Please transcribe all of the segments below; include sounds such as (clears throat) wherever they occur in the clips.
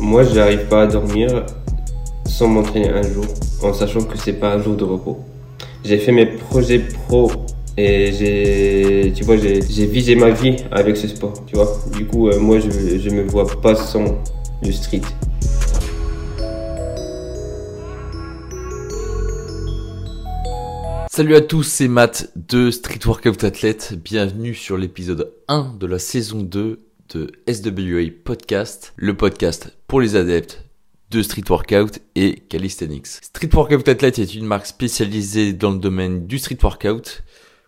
Moi, j'arrive pas à dormir sans m'entraîner un jour, en sachant que c'est pas un jour de repos. J'ai fait mes projets pro et j'ai, tu vois, j'ai visé ma vie avec ce sport, tu vois. Du coup, euh, moi, je, je me vois pas sans le street. Salut à tous, c'est Matt de Street Workout Athlete. Bienvenue sur l'épisode 1 de la saison 2 de SWA Podcast, le podcast pour les adeptes de Street Workout et Calisthenics. Street Workout Athlete est une marque spécialisée dans le domaine du Street Workout.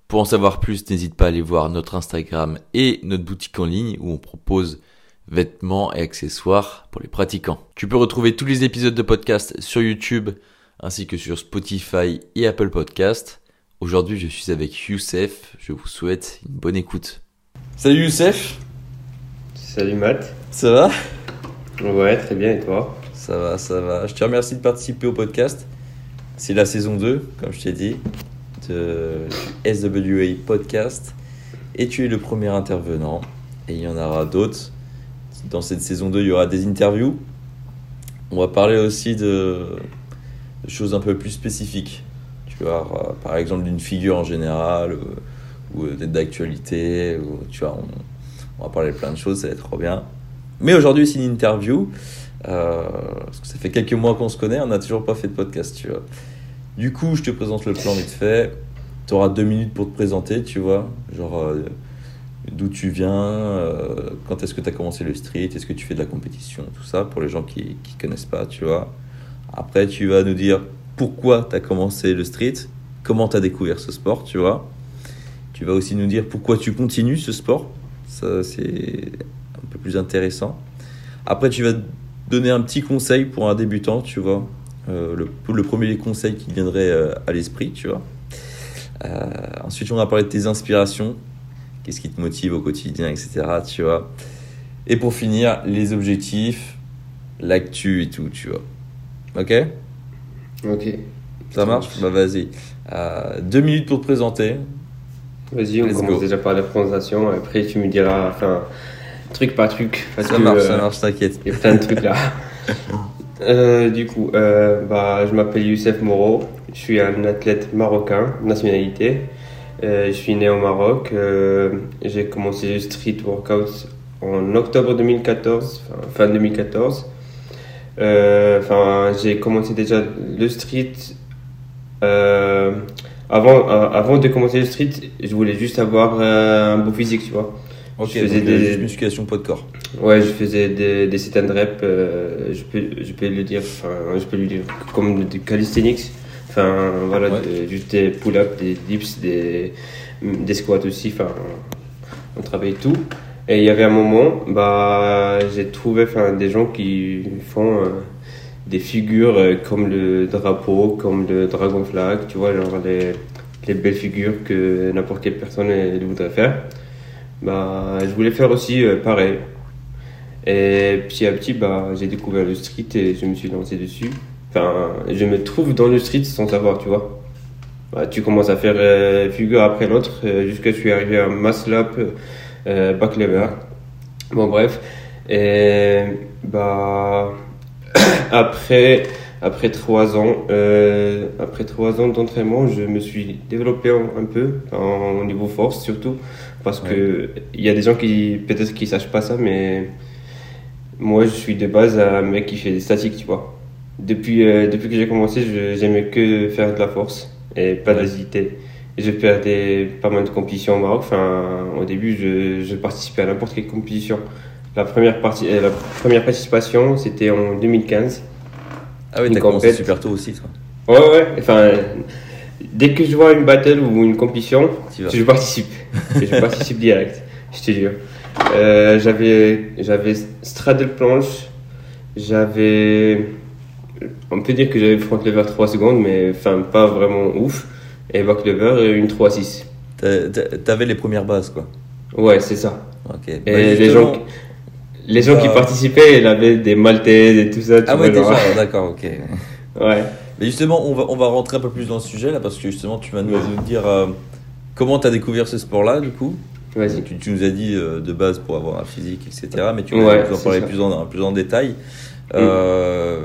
Pour en savoir plus, n'hésite pas à aller voir notre Instagram et notre boutique en ligne où on propose vêtements et accessoires pour les pratiquants. Tu peux retrouver tous les épisodes de podcast sur YouTube ainsi que sur Spotify et Apple Podcast. Aujourd'hui, je suis avec Youssef. Je vous souhaite une bonne écoute. Salut Youssef, Salut Matt. ça va? Ouais, très bien, et toi? Ça va, ça va. Je te remercie de participer au podcast. C'est la saison 2, comme je t'ai dit, de, SWA Podcast. Et tu es le premier intervenant. Et il y en aura d'autres. Dans cette saison 2, il y aura des interviews. On va parler aussi de, de choses un peu plus spécifiques. Tu vois, euh, par exemple d'une figure en général, ou, ou d'actualité, ou tu vois, on, on va parler plein de choses, ça va être trop bien. Mais aujourd'hui, c'est une interview. euh, parce que ça fait quelques mois qu'on se connaît, on n'a toujours pas fait de podcast, tu vois. Du coup, je te présente le plan vite fait. Tu auras deux minutes pour te présenter, tu vois. Genre, euh, d'où tu viens, euh, quand est-ce que tu as commencé le street, est-ce que tu fais de la compétition, tout ça, pour les gens qui ne connaissent pas, tu vois. Après, tu vas nous dire pourquoi tu as commencé le street, comment tu as découvert ce sport, tu vois. Tu vas aussi nous dire pourquoi tu continues ce sport. Ça, c'est un peu plus intéressant. Après, tu vas donner un petit conseil pour un débutant, tu vois. Euh, le, le premier conseil qui viendrait euh, à l'esprit, tu vois. Euh, ensuite, on va parler de tes inspirations. Qu'est-ce qui te motive au quotidien, etc. Tu vois. Et pour finir, les objectifs, l'actu et tout, tu vois. Ok? Ok. Ça marche? Bah vas-y. Deux minutes pour te présenter. Vas-y, on Let's commence go. déjà par la présentation. Après, tu me diras, enfin, truc par truc. Parce Ça que, marche, euh, ça marche, t'inquiète. Il y a plein de trucs là. (laughs) Euh, du coup, euh, bah, je m'appelle Youssef Moreau. Je suis un athlète marocain, nationalité. Euh, je suis né au Maroc. Euh, j'ai commencé le street workout en octobre 2014, enfin, fin 2014. Euh, Enfin, j'ai commencé déjà le street. Avant, euh, avant de commencer le street, je voulais juste avoir euh, un beau physique, tu vois. Ok, Je faisais donc, des- musculation poids de corps. Ouais, je faisais des, des sit and reps, euh, je, peux, je peux le dire, je peux le dire comme du calisthenics. Enfin, voilà, Ouais. de- juste des pull-ups, des dips, des, des squats aussi, enfin, on travaille tout. Et il y avait un moment, bah, j'ai trouvé enfin, des gens qui font euh, des figures euh, comme le drapeau, comme le dragon flag, tu vois, genre les, les belles figures que n'importe quelle personne elle voudrait faire. Bah, je voulais faire aussi euh, pareil. Et petit à petit, bah, j'ai découvert le street et je me suis lancé dessus. Enfin, je me trouve dans le street sans savoir, tu vois. Bah, tu commences à faire euh, figure après l'autre euh, jusqu'à ce que je suis arrivé à muscle up, euh, back lever. Bon, bref. Et bah, (coughs) après, après trois ans, euh, après trois ans d'entraînement, je me suis développé un, un peu, en, au niveau force surtout, parce que il y a des gens qui peut-être qui sachent pas ça, mais moi je suis de base un mec qui fait des statiques, tu vois. Depuis, euh, depuis que j'ai commencé, je- j'aimais que faire de la force et pas Ouais. Et je perdais pas mal de compétitions au Maroc. Enfin, au début, je, je participais à n'importe quelle compétition. La première, partie, euh, la première participation, c'était en 2015. Ah oui, t'as commencé super tôt aussi, toi. Ouais, ouais. Enfin, dès que je vois une battle ou une compétition, je participe. Je participe (laughs) direct, je te jure. Euh, j'avais, j'avais straddle planche, j'avais. On peut dire que j'avais front lever 3 secondes, mais enfin, pas vraiment ouf. Et back lever, une 3-6. T'as- t'as- T'avais les premières bases, quoi. Ouais, c'est ça. Ok. Et Bah, les gens, les gens qui bah- participaient, ils avaient des maltaises et tout ça. tu Ah ouais, déjà, d'accord, ok. (laughs) Ouais. Mais justement, on va, on va rentrer un peu plus dans le sujet, là, parce que justement, tu vas nous, dire euh, comment t'as découvert ce sport-là, du coup? Vas-y. Tu, tu nous as dit euh, de base pour avoir un physique, etc. Mais tu vas Ouais, nous en parler ça. plus en, plus en détail. Euh,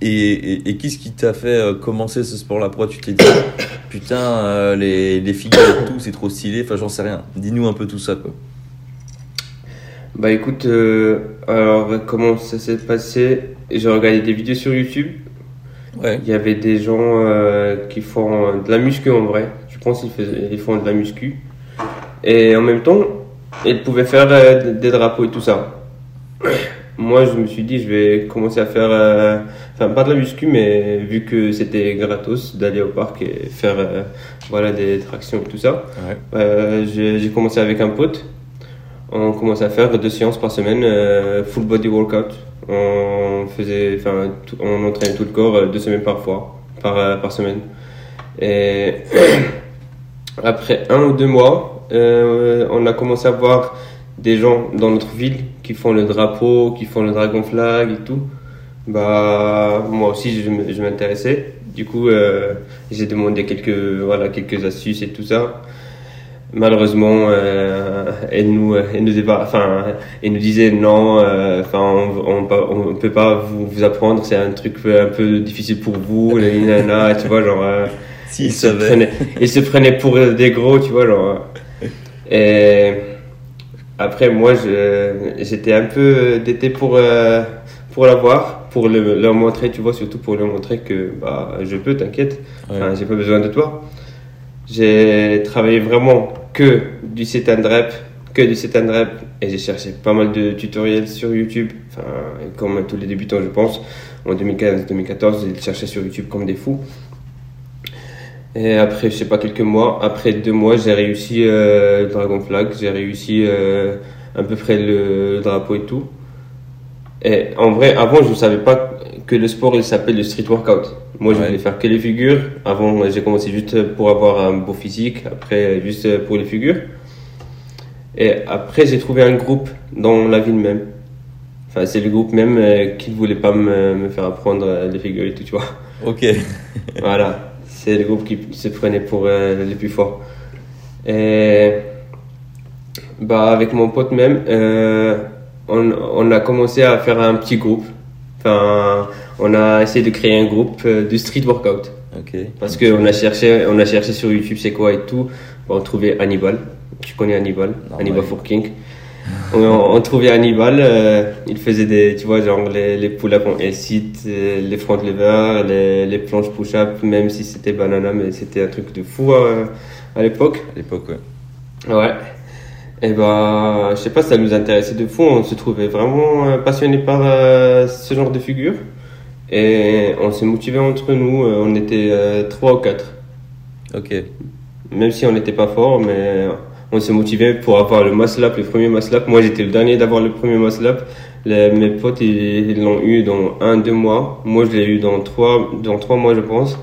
et et, et qu'est-ce qui t'a fait euh, commencer ce sport-là? Pourquoi tu t'es dit, (coughs) putain, euh, les, les figures et (coughs) tout, c'est trop stylé Enfin, j'en sais rien. Dis-nous un peu tout ça, quoi. Bah écoute, euh, alors comment ça s'est passé? J'ai regardé des vidéos sur YouTube. Ouais. Il y avait des gens euh, qui font de la muscu en vrai. Je pense qu'ils ils font de la muscu. Et en même temps, ils pouvaient faire euh, des drapeaux et tout ça. (coughs) Moi, je me suis dit, je vais commencer à faire, enfin pas de la muscu, mais vu que c'était gratos d'aller au parc et faire, voilà, des tractions et tout ça, Ouais. j'ai commencé avec un pote. On commençait à faire deux séances par semaine, euh, full body workout. On faisait, enfin, on entraînait tout le corps euh, deux semaines par fois, par, euh, semaine. Et (clears throat) après un ou deux mois, on a commencé à voir des gens dans notre ville qui font le drapeau, qui font le dragon flag et tout. Bah, moi aussi, je, m'intéressais. Du coup, j'ai demandé quelques, voilà, quelques astuces et tout ça. Malheureusement, euh, elle nous, elle nous, enfin, elle nous disait non, euh, enfin, on, on, pa- on peut pas vous, vous apprendre, c'est un truc un peu difficile pour vous, les nana, tu vois, genre. euh, (laughs) S'ils il se savaient. prenait, il se prenait pour des gros, tu vois, genre. Et après, moi, je- j'étais un peu d'été pour, euh, pour l'avoir, pour le, leur montrer, tu vois, surtout pour leur montrer que bah, je peux, t'inquiète, Ouais. J'ai pas besoin de toi. J'ai travaillé vraiment que du sit and rep, que du sit and rep, et j'ai cherché pas mal de tutoriels sur YouTube, enfin, comme tous les débutants, je pense. En 2015-2014, ils cherchaient sur YouTube comme des fous. Et après, je sais pas, quelques mois, après deux mois, j'ai réussi euh, Dragon Flag, j'ai réussi euh, à peu près le drapeau et tout. Et en vrai, avant, je ne savais pas que le sport, il s'appelle le street workout. Moi, je Ouais. voulais faire que les figures. Avant, j'ai commencé juste pour avoir un beau physique, après, juste pour les figures. Et après, j'ai trouvé un groupe dans la ville même. Enfin, c'est le groupe même euh, qui ne voulait pas me, me faire apprendre euh, les figures et tout, tu vois. Ok. (laughs) Voilà, c'est le groupe qui se prenait pour euh, les plus forts. Et bah, avec mon pote même, euh, on, on a commencé à faire un petit groupe. Enfin, on a essayé de créer un groupe euh, de street workout. Parce qu'on a cherché, on a cherché sur YouTube c'est quoi et tout. On trouvait Hannibal. Tu connais Hannibal? Non, Hannibal ouais. for King. on, on trouvait Hannibal. euh, il faisait des, tu vois, genre les, les pull-ups en euh, les front levers, les, les planches push-up, même si c'était banana, mais c'était un truc de fou euh, à l'époque. À l'époque, ouais. Ouais. Et bah, je sais pas, ça nous intéressait de fou. On se trouvait vraiment euh, passionnés par euh, ce genre de figure. Et on s'est motivé entre nous. euh, On était euh, trois ou quatre. Ok. Même si on n'était pas fort, mais on s'est motivé pour avoir le muscle up, le premier muscle up. Moi, j'étais le dernier d'avoir le premier muscle up. Les- mes potes, ils ils l'ont eu dans un, deux mois. Moi, je l'ai eu dans trois, dans trois mois, je pense.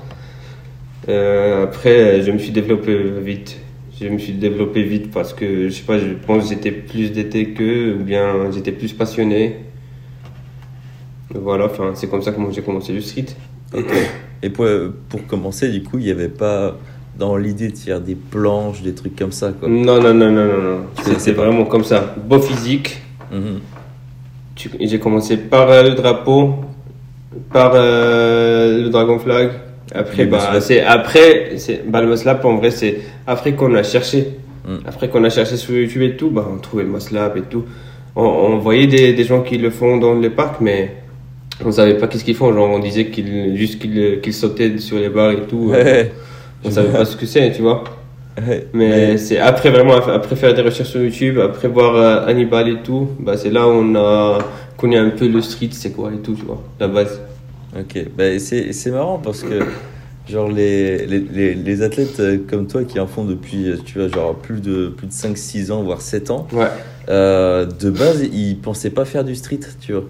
Euh, après, je me suis développé vite. Je me suis développé vite parce que, je sais pas, je pense que j'étais plus d'été qu'eux, ou bien j'étais plus passionné. Voilà, enfin, c'est comme ça que j'ai commencé le street. Et pour, pour commencer, du coup, il n'y avait pas dans l'idée de faire des planches, des trucs comme ça, quoi. Non, non, non, non, non, non. C'est- vraiment comme ça. Beau physique. Mhm. J'ai commencé par euh, le drapeau, par euh, le dragon flag. Après, Le bah, c'est après, c'est bah, le en vrai, c'est après qu'on a cherché. Mm. Après qu'on a cherché sur YouTube et tout, bah, on trouvait le muscle up et tout. On, on voyait des, des gens qui le font dans les parcs, mais on savait pas qu'est-ce qu'ils font. Genre, on disait qu'ils juste qu'ils qu'ils sautaient sur les barres et tout. Ouais. On savait pas ce que c'est, tu vois. Mais c'est après vraiment, après faire des recherches sur YouTube, après voir euh, Hannibal et tout, bah c'est là où on a connu un peu le street, c'est quoi et tout, tu vois, la base. Ok, bah, c'est c'est marrant parce que genre les, les, les, les athlètes euh, comme toi qui en font depuis euh, tu vois genre plus de plus de 5 6 ans voire 7 ans Ouais. euh, de base ils pensaient pas faire du street, tu vois.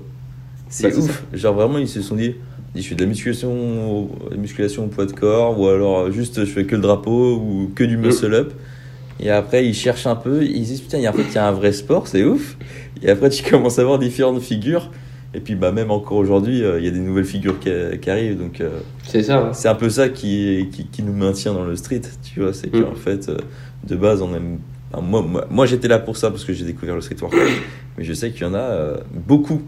C'est Bah, ouf. Genre vraiment ils se sont dit je fais de la musculation musculation au poids de corps ou alors juste je fais que le drapeau ou que du muscle up. Et après ils cherchent un peu, ils disent putain, en fait il y a un vrai sport, c'est ouf. Et après tu (laughs) commences à voir différentes figures et puis bah même encore aujourd'hui euh, il y a des nouvelles figures qui, qui arrivent donc euh, C'est ça. hein. c'est un peu ça qui, qui, qui nous maintient dans le street, tu vois. C'est Mm. qu'en fait, euh, de base, on aime. enfin, moi, moi, moi, j'étais là pour ça parce que j'ai découvert le street workout, mais je sais qu'il y en a beaucoup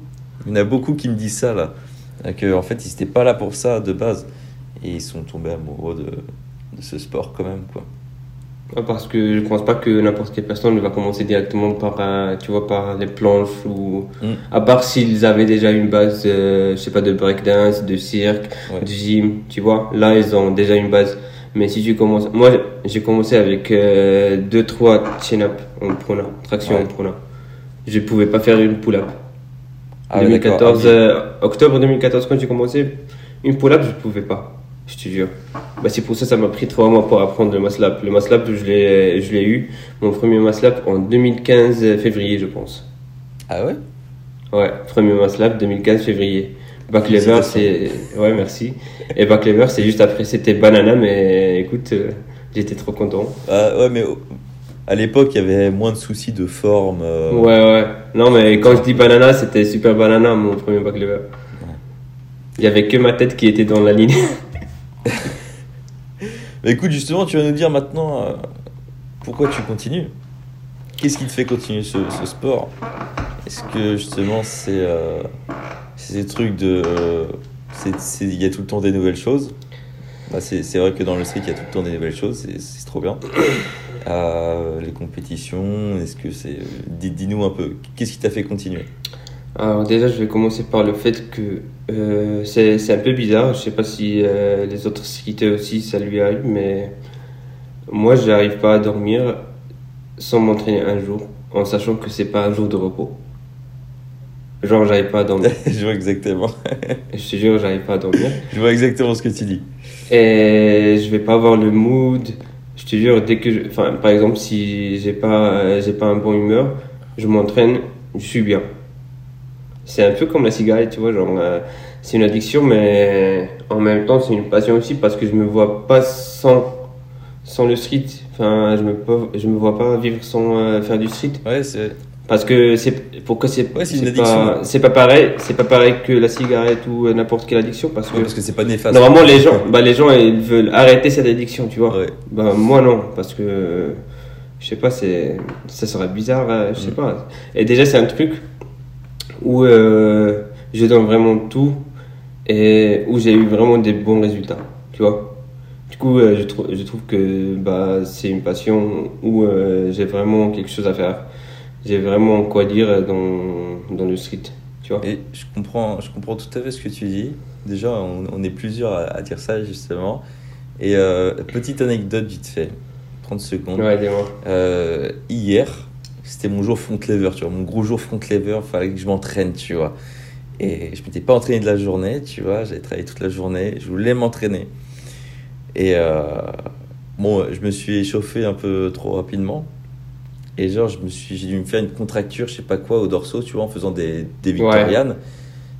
Il y en a beaucoup qui me disent ça là. Que en fait, ils n'étaient pas là pour ça de base. Et ils sont tombés amoureux de, de ce sport quand même. quoi. Ouais, Parce que je pense pas que n'importe quelle personne va commencer directement par, un- tu vois, par les planches ou. Mm. À part s'ils avaient déjà une base, euh, je sais pas, de breakdance, de cirque, Ouais. de gym, tu vois. Là, ils ont déjà une base. Mais si tu commences. Moi, j'ai commencé avec 2-3 chin-up en prona, traction Ouais. en prona. Je pouvais pas faire une pull-up. Ah ouais, 2014, d'accord. euh, octobre 2014, quand j'ai commencé, une pull-up, je pouvais pas. Je te jure. Bah, c'est pour ça ça m'a pris trois mois pour apprendre le maslap. Le maslap, je l'ai, je l'ai eu, mon premier maslap en 2015 euh, février, je pense. Ah ouais? Ouais, premier maslap 2015 février. Back lever, c'est. Ouais, merci. Et back lever, c'est juste après, c'était banana, mais écoute, euh, j'étais trop content. Ah ouais, mais à l'époque, il y avait moins de soucis de forme. euh, Ouais, ouais. Non, mais quand je dis banana, c'était super banana, mon premier back lever. Il y avait que ma tête qui était dans la ligne. (laughs) Écoute, justement, tu vas nous dire maintenant euh, pourquoi tu continues? Qu'est-ce qui te fait continuer ce, sport? Est-ce que justement c'est euh, des trucs de. euh, Il y a tout le temps des nouvelles choses? Bah, c'est vrai que dans le street, il y a tout le temps des nouvelles choses, c'est- trop bien. Les compétitions, est-ce que c'est. dis- Dis-nous un peu, qu'est-ce qui t'a fait continuer? Alors déjà, je vais commencer par le fait que euh, c'est un peu bizarre. Je sais pas si euh, les autres skateurs aussi ça lui arrive, mais moi, j'arrive pas à dormir sans m'entraîner un jour, en sachant que c'est pas un jour de repos. Genre, j'arrive pas à dormir. (laughs) Je vois exactement. (laughs) je te jure, j'arrive pas à dormir. Je vois exactement ce que tu dis. Et je vais pas avoir le mood. Je te jure, dès que je, enfin, par exemple, si j'ai pas, euh, j'ai pas un bon humeur, je m'entraîne, je suis bien. C'est un peu comme la cigarette, tu vois, genre, euh, c'est une addiction, mais en même temps, c'est une passion aussi parce que je me vois pas sans, sans le street. Enfin, je me, je me vois pas vivre sans euh, faire du street. Ouais, c'est. Parce que c'est, pourquoi c'est, Ouais, c'est une pas, c'est pas pareil, c'est pas pareil que la cigarette ou euh, n'importe quelle addiction parce que Ouais, parce que c'est pas néfaste. Normalement, les gens, bah, les gens, ils veulent arrêter cette addiction, tu vois. Ouais. Bah, moi, non, parce que, je sais pas, c'est, ça serait bizarre, je sais Mm. pas. Et déjà, c'est un truc où euh, je donne vraiment tout et où j'ai eu vraiment des bons résultats, tu vois. Du coup, euh, je, trou- je trouve que bah, c'est une passion où euh, j'ai vraiment quelque chose à faire. J'ai vraiment quoi dire dans, dans le street, tu vois. Et je comprends, je comprends tout à fait ce que tu dis. Déjà, on, on est plusieurs à, à dire ça, justement. Et euh, petite anecdote vite fait, 30 secondes. Ouais, dis-moi. Hier, c'était mon jour front lever, tu vois, mon gros jour front lever, il fallait que je m'entraîne, tu vois. Et je m'étais pas entraîné de la journée, tu vois, j'avais travaillé toute la journée, je voulais m'entraîner. Et euh, bon, je me suis échauffé un peu trop rapidement. Et genre, je me suis, j'ai dû me faire une contracture, je sais pas quoi, au dorso, tu vois, en faisant des, des victorianes.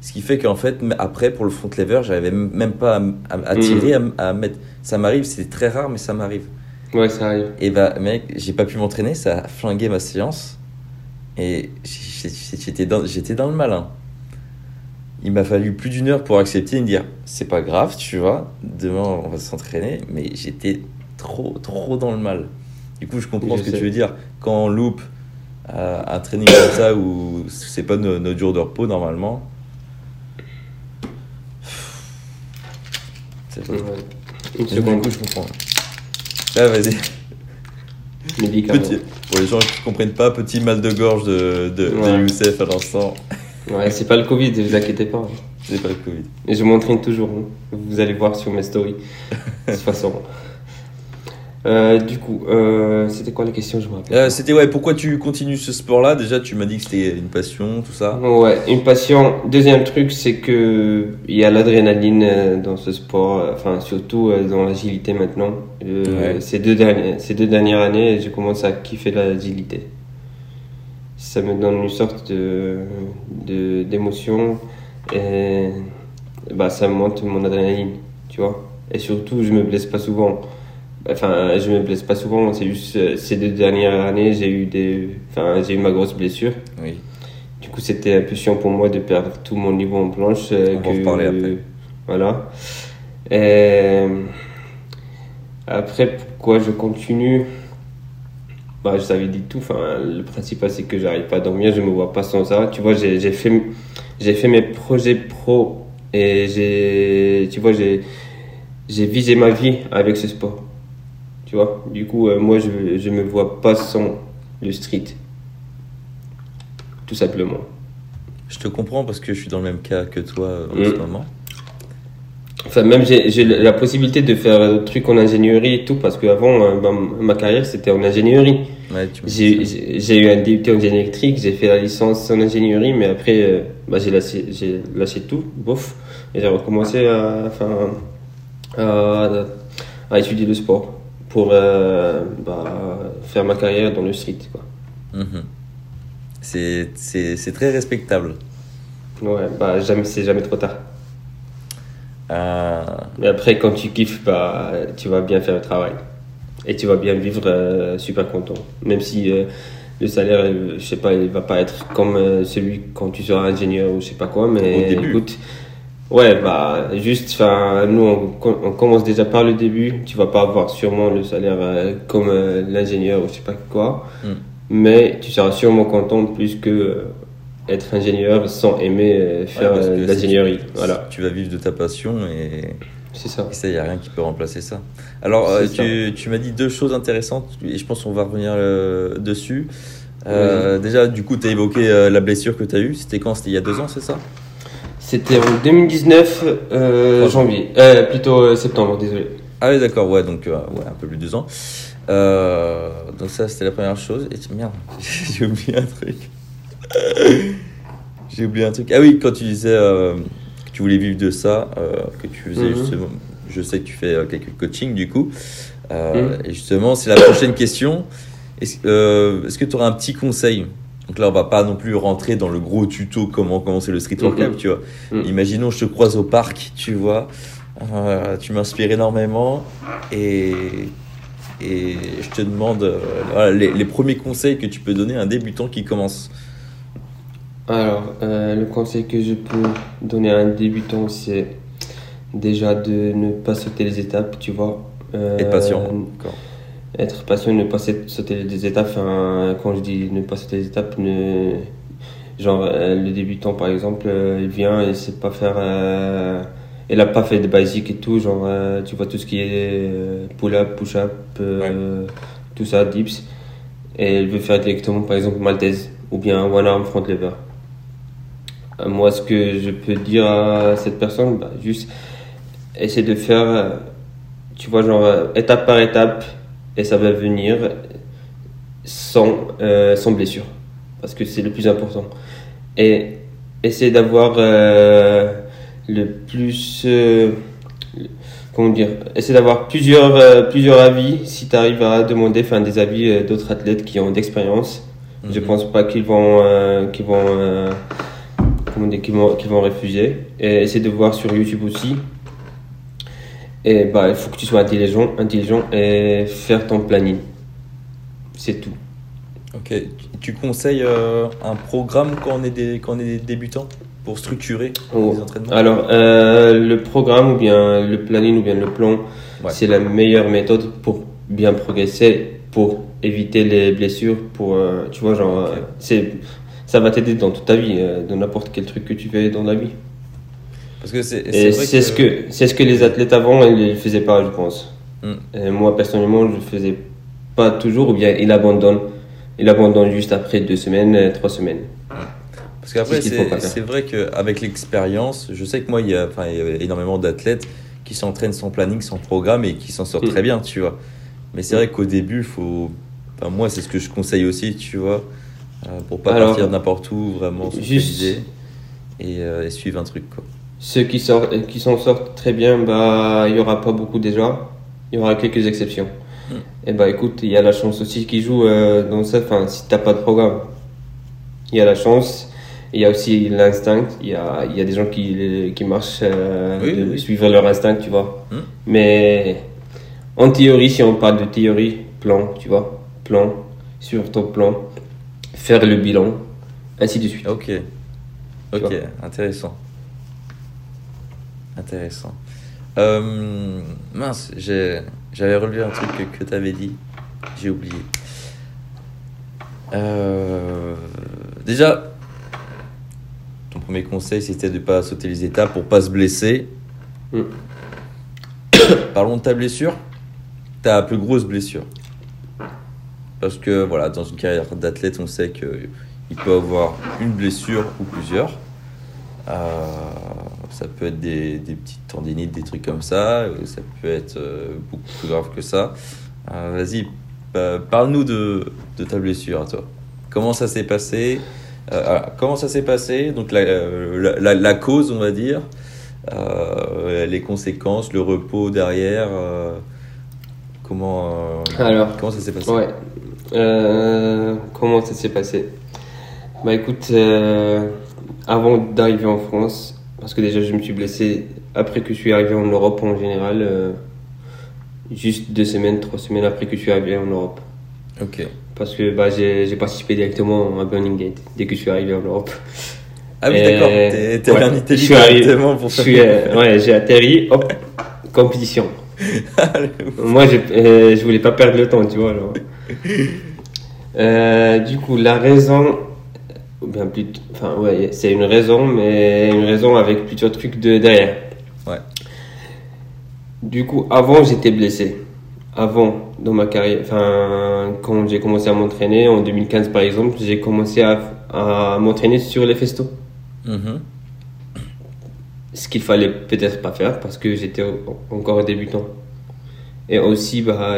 Ce qui fait qu'en fait, après, pour le front lever, j'arrivais même pas à, m- à, à Mhm. tirer, à mettre. Ça m'arrive, c'est très rare, mais ça m'arrive. Ouais, ça arrive. Et bah, mec, j'ai pas pu m'entraîner, ça a flingué ma séance. Et j'étais dans, j'étais dans le malin. Il m'a fallu plus d'une heure pour accepter et me dire c'est pas grave, tu vois, demain on va s'entraîner. Mais j'étais trop, trop dans le mal. Du coup, je comprends Je ce que tu veux dire. Quand on loupe euh, un training comme ça où c'est pas no- notre jour de repos normalement. C'est Ouais. Une Du coup, je comprends. Ah, vas-y. Médicament. Petit, pour les gens qui ne comprennent pas, petit mal de gorge de, de. Youssef à l'instant. Ouais, c'est pas le Covid, ne vous inquiétez pas. C'est pas le Covid. Et je m'entraîne toujours. hein. Vous allez voir sur mes stories. de toute façon. Euh, du coup, euh, c'était quoi la question Je me rappelle. Euh, C'était ouais, pourquoi tu continues ce sport-là? Déjà, tu m'as dit que c'était une passion, tout ça. Ouais, une passion. Deuxième truc, c'est que il y a l'adrénaline dans ce sport, enfin surtout dans l'agilité maintenant. Ouais. ces, deux dernières, ces deux dernières années, j'ai commencé à kiffer l'agilité. Ça me donne une sorte de- d'émotion et bah ça monte mon adrénaline, tu vois. Et surtout, je me blesse pas souvent. Enfin, je me blesse pas souvent. C'est juste euh, ces deux dernières années, j'ai eu des, enfin j'ai eu ma grosse blessure. Oui. Du coup, c'était un peu chiant pour moi de perdre tout mon niveau en planche. euh, On va en reparler après. Voilà. Et après, pourquoi je continue? Bah, Je t'avais dit tout. Enfin, le principal, c'est que j'arrive pas à dormir. Je me vois pas sans ça. Tu vois, j'ai j'ai fait, j'ai fait mes projets pro et j'ai, tu vois, j'ai, j'ai visé ma vie avec ce sport. Tu vois, du coup, euh, moi, je, je me vois pas sans le street. Tout simplement. Je te comprends parce que je suis dans le même cas que toi euh, en Mm. ce moment. Enfin, même j'ai la possibilité de faire des trucs en ingénierie et tout, parce qu'avant, euh, ma carrière, c'était en ingénierie. Ouais, J'ai eu un DUT en génie électrique, j'ai fait la licence en ingénierie, mais après, euh, bah, j'ai lâché, j'ai lâché tout, bof, et j'ai recommencé à, enfin, à, à étudier le sport pour euh, bah, faire ma carrière dans le street. Quoi. Mhm. C'est- C'est c'est très respectable. Ouais, bah, jamais, c'est jamais trop tard. Euh, Mais après, quand tu kiffes, bah, tu vas bien faire le travail. Et tu vas bien vivre euh, super content. Même si euh, le salaire, je sais pas, il va pas être comme celui quand tu seras ingénieur ou je sais pas quoi. Mais écoute, ouais, bah, juste, enfin, nous, on, com- on commence déjà par le début. Tu vas pas avoir sûrement le salaire euh, comme euh, l'ingénieur ou je sais pas quoi. Mm. Mais tu seras sûrement content plus que euh, être ingénieur sans aimer faire si l'ingénierie. Voilà, Tu vas vivre de ta passion et, c'est ça. et ça, il n'y a rien qui peut remplacer ça. Alors, tu, tu m'as dit deux choses intéressantes et je pense qu'on va revenir dessus. Déjà, du coup, tu as évoqué la blessure que tu as eue. C'était quand? C'était il y a deux ans, c'est ça? C'était en 2019, euh, janvier. Euh, plutôt euh, septembre, désolé. Ah oui, d'accord, ouais, donc euh, ouais, un peu plus de deux ans. Donc ça, c'était la première chose. Et merde, (laughs) j'ai oublié un truc. (laughs) j'ai oublié un truc. Ah oui, quand tu disais que tu voulais vivre de ça, que tu faisais Mhm. justement, je sais que tu fais quelques coachings du coup. Mhm. Et justement, c'est la prochaine question. Est-ce est-ce que tu auras un petit conseil donc là, on va pas non plus rentrer dans le gros tuto comment commencer le street workout, Mhm. tu vois. Mhm. Imaginons, je te croise au parc, tu vois. Euh, tu m'inspires énormément et, et je te demande euh, voilà, les, les premiers conseils que tu peux donner à un débutant qui commence. Alors, euh, le conseil que je peux donner à un débutant, c'est déjà de ne pas sauter les étapes, tu vois. Être patient. Encore. Être patient, ne pas sauter les étapes. Enfin, quand je dis ne pas sauter les étapes, ne... genre euh, le débutant par exemple, euh, il vient et sait pas faire. euh, Il a pas fait de basique et tout, genre euh, tu vois tout ce qui est pull-up, push-up, euh, tout ça, dips. Et il veut faire directement par exemple maltaise ou bien one arm front lever. Moi, ce que je peux dire à cette personne, bah, juste essayer de faire, tu vois, genre étape par étape, et ça va venir sans, euh, sans blessure, parce que c'est le plus important. Et essayer d'avoir euh, le plus, euh, comment dire, essayer d'avoir plusieurs, plusieurs avis si tu arrives à demander enfin, des avis d'autres athlètes qui ont d'expérience. Je Mhm. pense pas qu'ils vont, qu'ils vont, comment dire, qu'ils vont, qu'ils vont refuser. Et essayer de voir sur YouTube aussi. Et bah, il faut que tu sois intelligent, intelligent et faire ton planning. C'est tout. Ok. Tu- conseilles euh, un programme quand on est des, quand on est des débutants pour structurer Oh. les entraînements? Alors, euh, le programme ou bien le planning ou bien le plan, Ouais. c'est la meilleure méthode pour bien progresser, pour éviter les blessures, pour, euh, tu vois, genre, c'est, ça va t'aider dans toute ta vie, dans n'importe quel truc que tu fais dans la vie. Parce que c'est ce que c'est ce que les athlètes avant ils ne faisaient pas, je pense. Mm. Et moi personnellement, je le faisais pas toujours, ou bien il abandonne, il abandonne juste après deux semaines, euh, trois semaines. Parce qu'après, C'est c'est vrai qu'avec l'expérience, je sais que moi, il y, a, enfin, il y a énormément d'athlètes qui s'entraînent sans planning, sans programme et qui s'en sortent Mm. très bien, tu vois. Mais c'est vrai qu'au début, faut. Enfin, moi, c'est ce que je conseille aussi, tu vois, euh, pour pas Alors, partir n'importe où, vraiment se juste- et, euh, et suivre un truc, quoi. Ceux qui sortent, qui s'en sortent très bien, bah il y aura pas beaucoup déjà, il y aura quelques exceptions. Mm. Et bah écoute, il y a la chance aussi qui joue euh, dans ça. Enfin, si t'as pas de programme, il y a la chance. Il y a aussi l'instinct. Il y a, y a des gens qui, qui marchent euh, Oui, de oui. suivre leur instinct, tu vois. Mm. Mais en théorie, si on parle de théorie, plan, tu vois, plan, sur ton plan, faire le bilan, ainsi de suite. Ok. Ok, intéressant. Intéressant. Euh, mince, j'avais relevé un truc que, tu avais dit. J'ai oublié. Euh, déjà, ton premier conseil, c'était de ne pas sauter les étapes pour pas se blesser. Mm. Parlons de ta blessure. Ta plus grosse blessure. Parce que voilà, dans une carrière d'athlète, on sait qu'il peut avoir une blessure ou plusieurs. Euh, ça peut être des, des, petites tendinites, des trucs comme ça. Ça peut être euh, beaucoup plus grave que ça. Euh, Vas-y, parle-nous de, de, ta blessure à toi. Comment ça s'est passé euh, Comment ça s'est passé Donc la, la, la, cause, on va dire, les conséquences, le repos derrière. comment, Alors, comment ça s'est passé? ouais. Comment ça s'est passé? Bah écoute, avant d'arriver en France, parce que déjà je me suis blessé après que je suis arrivé en Europe en général, euh, juste deux semaines, trois semaines après que je suis arrivé en Europe. Ok. Parce que bah, j'ai participé directement à Burning Gate dès que je suis arrivé en Europe. Ah oui, d'accord, t'es en Italie directement pour faire. Euh, ouais, j'ai atterri, hop, compétition. (laughs) Moi, je, euh, je voulais pas perdre le temps, tu vois. Euh, du coup, la raison ou bien plus enfin ouais c'est une raison mais une raison avec plusieurs trucs de derrière. Ouais. Du coup avant j'étais blessé. Avant dans ma carrière enfin quand j'ai commencé à m'entraîner en 2015 par exemple j'ai commencé à, à m'entraîner sur les festos. Mm-hmm. ce qu'il fallait peut-être pas faire parce que j'étais encore débutant. Et aussi bah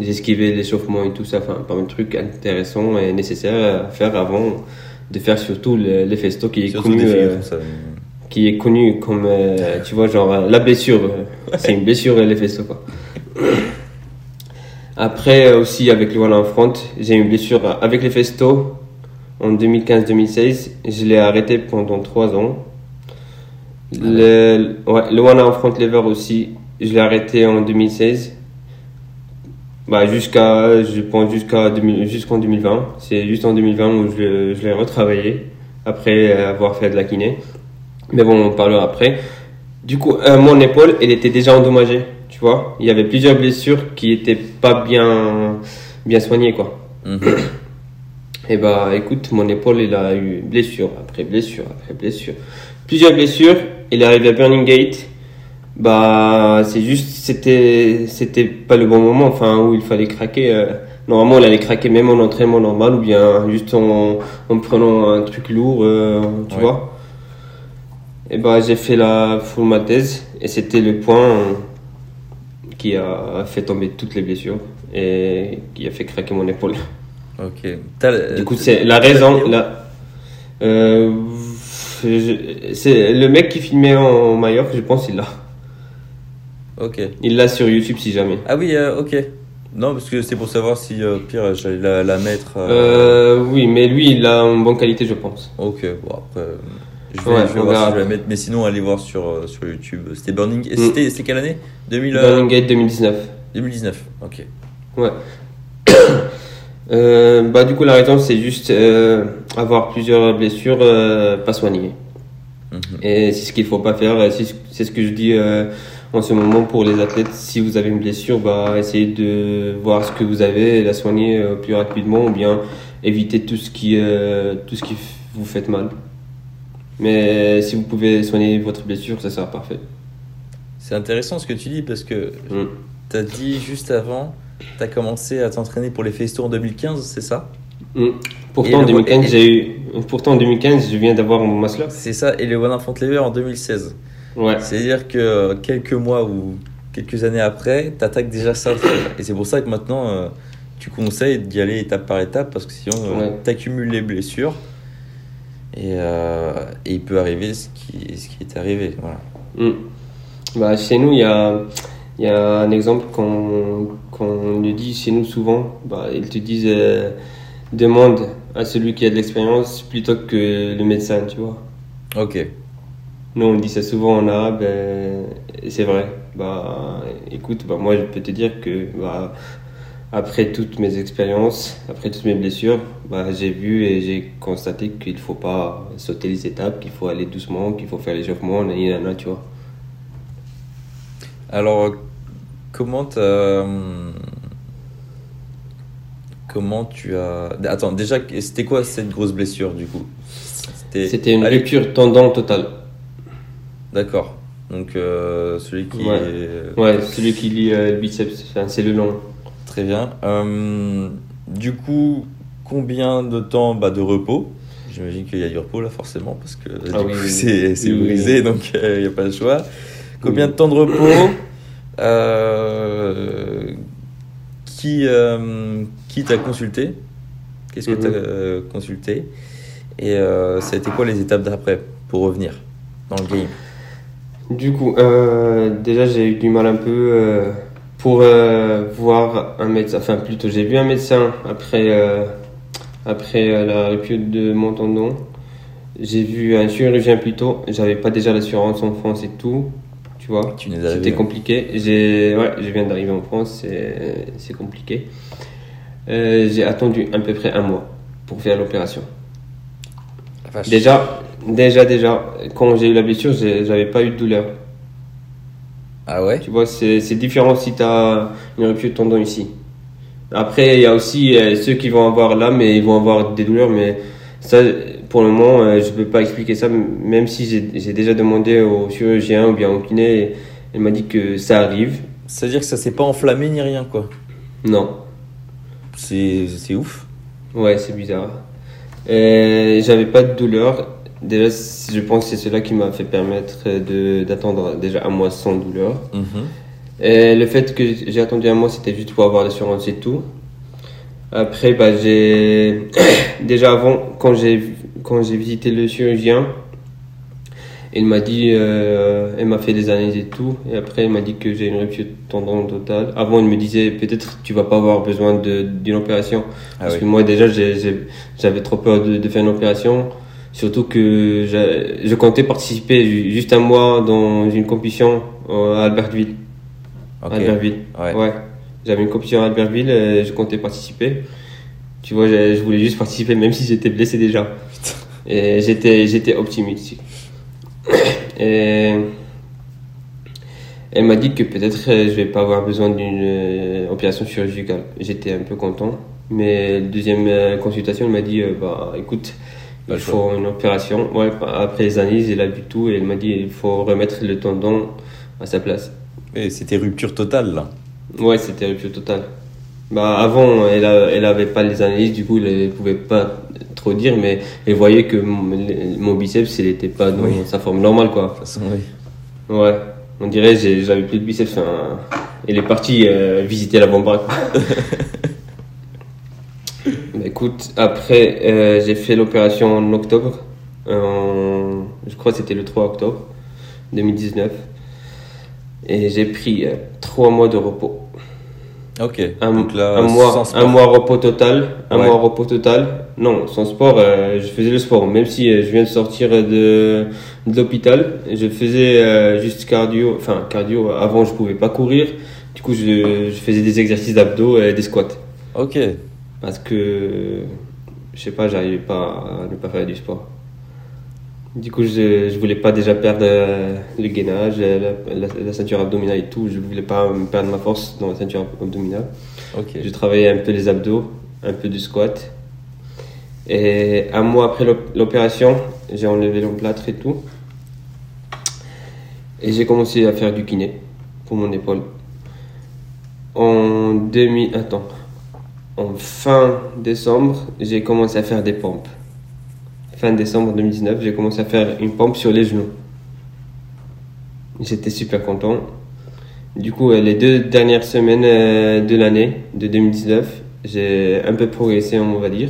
j'esquivais l'échauffement et tout ça enfin pas un truc intéressant et nécessaire à faire avant de faire surtout le, le festo qui est connu euh, qui est connu comme euh, tu vois genre euh, la blessure. C'est une blessure les festo quoi. Après aussi avec le One en Front j'ai une blessure avec les festo en 2015-2016 je l'ai arrêté pendant 3 ans. Le, ouais, le One en Front Lever aussi je l'ai arrêté en 2016 bah jusqu'à, je pense jusqu'à jusqu'en 2020. C'est juste en 2020 où je, je l'ai retravaillé après avoir fait de la kiné. Mais bon, on parlera après. Du coup, euh, mon épaule, elle était déjà endommagée. Tu vois, il y avait plusieurs blessures qui étaient pas bien bien soignées quoi. Mhm. Et bah écoute, mon épaule, il a eu blessure après blessure après blessure, plusieurs blessures. Il est arrivé à Burning Gate bah, c'est juste, c'était, c'était pas le bon moment, enfin, où il fallait craquer. Euh. normalement, on allait craquer même en entraînement normal ou bien juste en, en prenant un truc lourd, euh, tu vois. Et bah, j'ai fait la full ma thèse et c'était le point qui a fait tomber toutes les blessures et qui a fait craquer mon épaule. Ok. Du coup, c'est la raison. La, euh, c'est le mec qui filmait en Mallorca, je pense, il l'a. Ok. Il l'a sur YouTube si jamais. Ah oui, euh, ok. Non, parce que c'est pour savoir si, euh, pire, j'allais la, la, mettre. Euh... oui, mais lui, il a une bonne qualité, je pense. Ok, bon, après. Je vais, je vais voir si je vais la mettre. Mais sinon, allez voir sur, euh, sur YouTube. C'était Burning. Mm. C'était quelle année? 2000, Burning Gate 2019. 2019, ok. Ouais. (coughs) bah, du coup, la raison, c'est juste avoir plusieurs blessures pas soignées. Mm -hmm. Et c'est ce qu'il faut pas faire. C'est ce que je dis en ce moment pour les athlètes, si vous avez une blessure, bah, essayez de voir ce que vous avez et la soigner euh, plus rapidement ou bien éviter tout ce qui, euh, tout ce qui vous fait mal. Mais si vous pouvez soigner votre blessure, ça sera parfait. C'est intéressant ce que tu dis parce que Mm. tu as dit juste avant, tu as commencé à t'entraîner pour les Festo en 2015, c'est ça? Mm. Pourtant, en le- 2015, et- j'ai eu, pourtant, en 2015, je viens d'avoir mon master. C'est ça, et le One Infant Lever en 2016. Ouais. C'est-à-dire que euh, quelques mois ou quelques années après, tu attaques déjà ça. Et c'est pour ça que maintenant, euh, tu conseilles d'y aller étape par étape parce que sinon, euh, Ouais. tu accumules les blessures. Et, euh, et il peut arriver ce qui, ce qui est arrivé. Voilà. Mm. Bah, chez nous, il y a, y a un exemple qu'on qu'on nous dit chez nous souvent. Bah, ils te disent euh, demande à celui qui a de l'expérience plutôt que le médecin, tu vois. Ok. Nous, on dit ça souvent en arabe euh, et c'est vrai. Bah, écoute, bah, moi, je peux te dire que bah, après toutes mes expériences, après toutes mes blessures, bah, j'ai vu et j'ai constaté qu'il ne faut pas sauter les étapes, qu'il faut aller doucement, qu'il faut faire l'échauffement, nani, nana, tu vois. Alors, comment Comment tu as. Attends, déjà, c'était quoi cette grosse blessure du coup? C'était une rupture tendon totale. D'accord. Donc, euh, celui qui Ouais. est. Ouais, celui qui lie euh, le biceps, enfin, c'est le long. Très bien. Euh, du coup, combien de temps bah, de repos? J'imagine qu'il y a du repos là, forcément, parce que Ah oui, oui, c'est oui, brisé, donc euh, il n'y a pas le choix. Combien de temps de repos? Euh, Qui, euh, qui t'a consulté? Qu'est-ce que Mhm. tu as consulté? Et euh, ça a été quoi les étapes d'après pour revenir dans le game? Du coup, euh, déjà j'ai eu du mal un peu euh, pour euh, voir un médecin. Enfin, plutôt, j'ai vu un médecin après, après la rupture de mon tendon. J'ai vu un chirurgien plutôt. J'avais pas déjà l'assurance en France et tout. Tu vois, c'était compliqué. J'ai, ouais, je viens d'arriver en France, c'est, c'est compliqué. J'ai attendu à peu près un mois pour faire l'opération. Déjà, déjà, déjà, quand j'ai eu la blessure, j'avais pas eu de douleur. Ah ouais? Tu vois, c'est différent si tu as une rupture de tendon ici. Après, il y a aussi euh, ceux qui vont avoir là, mais ils vont avoir des douleurs. Mais ça, pour le moment, euh, je peux pas expliquer ça, même si j'ai déjà demandé au chirurgien ou bien au kiné. Il m'a dit que ça arrive. C'est-à-dire que ça s'est pas enflammé ni rien, quoi? Non. C'est c'est ouf. Ouais, c'est bizarre. Et J'avais pas de douleur. Déjà, je pense que c'est cela qui m'a fait permettre d'attendre déjà un mois sans douleur. Mhm. Et le fait que j'ai attendu un mois, c'était juste pour avoir l'assurance et tout. Après, bah, j'ai (coughs) déjà avant, quand j'ai quand j'ai visité le chirurgien, il m'a dit, euh, il m'a fait des analyses et tout. Et après, il m'a dit que j'ai une rupture de tendon totale. Avant, il me disait peut-être tu vas pas avoir besoin d'une opération. Ah Parce oui. que moi, déjà, j'avais trop peur de, de faire une opération. Surtout que je comptais participer ju- juste un mois dans une compétition euh, à Albertville. Albertville. Ouais. Ouais. J'avais une compétition à Albertville et je comptais participer. Tu vois, je, je voulais juste participer même si j'étais blessé déjà. Et j'étais, j'étais optimiste. (coughs) Et elle m'a dit que peut-être euh, je vais pas avoir besoin d'une euh, opération chirurgicale. J'étais un peu content. Mais la deuxième euh, consultation, elle m'a dit, euh, bah écoute, il faut une opération. Ouais, après les analyses, elle a vu tout et elle m'a dit, il faut remettre le tendon à sa place. Et c'était rupture totale là. Ouais, c'était rupture totale. Bah, avant, elle, a- elle avait pas les analyses, du coup, elle pouvait pas trop dire, mais elle voyait que mon, mon biceps, il était pas dans Oui. sa forme normale, quoi. De toute façon, oui. Ouais. On dirait, j'avais plus de biceps. enfin, elle est partie euh, visiter l'avant-bras, quoi. (laughs) Écoute, après, euh, j'ai fait l'opération en octobre. En- je crois que c'était le 3 octobre 2019. Et j'ai pris euh, trois mois de repos. Ok. Un, Donc là, un mois, sport. un mois repos total. Un Ouais. mois repos total. Non, sans sport, euh, je faisais le sport. Même si euh, je viens de sortir de, de l'hôpital, je faisais euh, juste cardio. Enfin, cardio, avant je pouvais pas courir. Du coup, je, je faisais des exercices d'abdos et des squats. Ok. Parce que, je sais pas, j'arrivais pas à ne pas faire du sport. Du coup, je, je voulais pas déjà perdre euh, le gainage, la, la- la ceinture abdominale et tout. Je voulais pas me perdre ma force dans la ceinture abdominale. Ok. Je travaillais un peu les abdos, un peu du squat. Et un mois après l'op- l'opération, j'ai enlevé l'emplâtre et tout. Et j'ai commencé à faire du kiné pour mon épaule. En 2000, attends, en fin décembre, j'ai commencé à faire des pompes. Fin décembre 2019, j'ai commencé à faire une pompe sur les genoux. J'étais super content. Du coup, euh, les deux dernières semaines euh, de l'année, de 2019, j'ai un peu progressé, on va dire.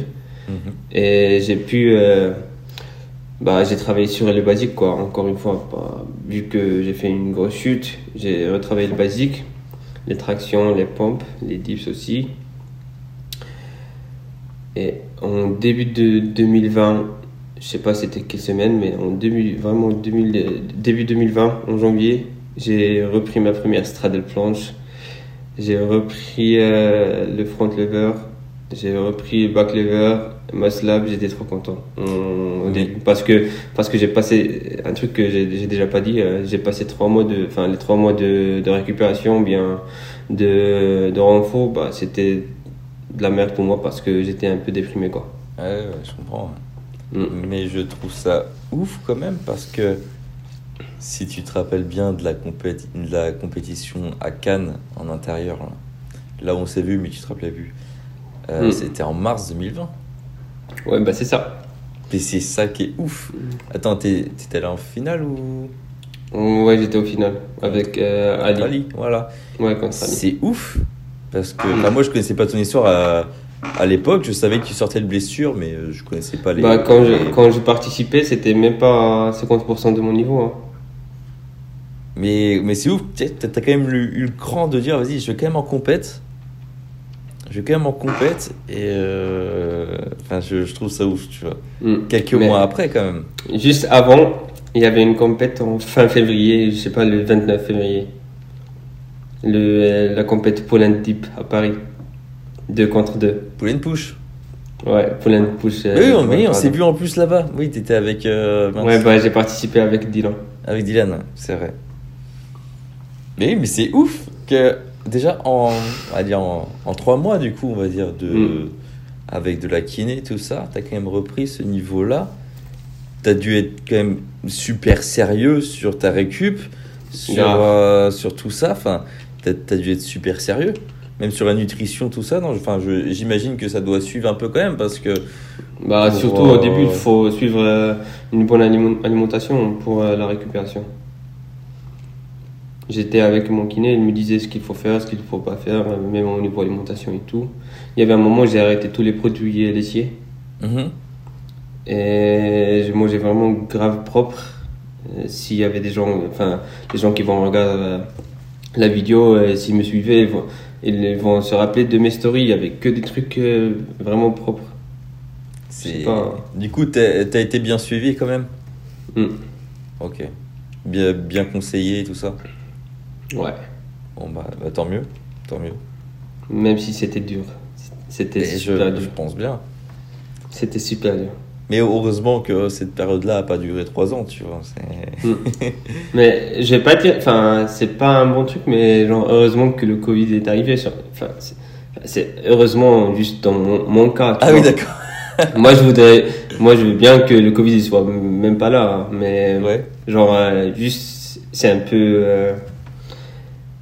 Mhm. Et j'ai pu. euh, bah, j'ai travaillé sur le basique, quoi. Encore une fois, bah, vu que j'ai fait une grosse chute, j'ai retravaillé le basique. Les tractions, les pompes, les dips aussi. Et en début de 2020, je sais pas c'était quelle semaine, mais en début, vraiment 2000, euh, début 2020, en janvier, j'ai repris ma première straddle planche. J'ai repris euh, le front lever, j'ai repris le back lever, muscle up, j'étais trop content. Parce que, parce que j'ai passé un truc que j'ai j'ai déjà pas dit, euh, j'ai passé trois mois de, enfin les trois mois de, de récupération, bien de, de renfort, bah, c'était de la merde pour moi parce que j'étais un peu déprimé quoi. Ouais, ouais, je comprends. Mm. Mais je trouve ça ouf quand même parce que si tu te rappelles bien de la, compéti- de la compétition à Cannes en intérieur, là, là où on s'est vu, mais tu te rappelais plus, euh, Mm. c'était en mars 2020. Ouais, bah c'est ça. Et c'est ça qui est ouf. Attends, t'es- t'étais allé en finale ou? Ouais, j'étais au final avec euh, Ali. Ali Voilà. Ouais, contre Ali. C'est ouf. Parce que enfin, moi, je connaissais pas ton histoire à, à l'époque. Je savais que tu sortais de blessure, mais euh, je connaissais pas les. Bah, quand les- je- quand j'ai participé, c'était même pas 50% de mon niveau. hein. Mais, mais c'est ouf. Tu t'as quand même eu, eu le cran de dire vas-y, je vais quand même en compète. Je vais quand même en compète. Et. euh, Enfin, je, je trouve ça ouf, tu vois. Mm. Quelques Mais mois après, quand même. Juste avant, il y avait une compète en fin février, je sais pas, le 29 février. Le, euh, la compète Poland Deep à Paris. Deux contre deux. Pour une push. Ouais, Poland Push. euh, oui, on, oui, on s'est vu en plus là-bas. Oui, t'étais avec. euh. Ouais, bah j'ai participé avec Dylan. Avec Dylan, c'est vrai. Mais oui, mais c'est ouf que déjà en, on va dire en, en trois mois, du coup, on va dire, de, Mm. avec de la kiné, tout ça, tu as quand même repris ce niveau-là. Tu as dû être quand même super sérieux sur ta récup, sur, euh, sur tout ça. Enfin, tu as, dû être super sérieux. Même sur la nutrition, tout ça. Non, enfin, j'imagine que ça doit suivre un peu quand même parce que. Bah, Pour, surtout au euh, début, il faut suivre euh, une bonne aliment- alimentation pour euh, la récupération. J'étais avec mon kiné, il me disait ce qu'il faut faire, ce qu'il ne faut pas faire, euh, même au niveau alimentation et tout. Il y avait un moment où j'ai arrêté tous les produits laitiers Mhm. et je mangeais vraiment grave propre. Euh, S'il y avait des gens, enfin, des gens qui vont regarder euh, la vidéo, euh, s'ils me suivaient, ils vont, ils vont se rappeler de mes stories. Avait que des trucs euh, vraiment propres. Pas. Du coup, tu as été bien suivi quand même? Mm. Ok. Bien, bien conseillé et tout ça? Ouais. Bon, bah, bah, tant mieux. Tant mieux. Même si c'était dur. C'était super je, dur. je pense bien. C'était super dur. Mais heureusement que cette période-là a pas duré trois ans, tu vois. c'est- (laughs) Mais je vais pas dire, enfin, c'est pas un bon truc, mais genre, heureusement que le Covid est arrivé. sur- Enfin, c'est- heureusement juste dans mon, mon cas. tu Ah oui, d'accord. (laughs) moi, je voudrais, moi, je veux bien que le Covid soit même pas là, hein, mais Ouais. genre, euh, juste, c'est un peu, euh,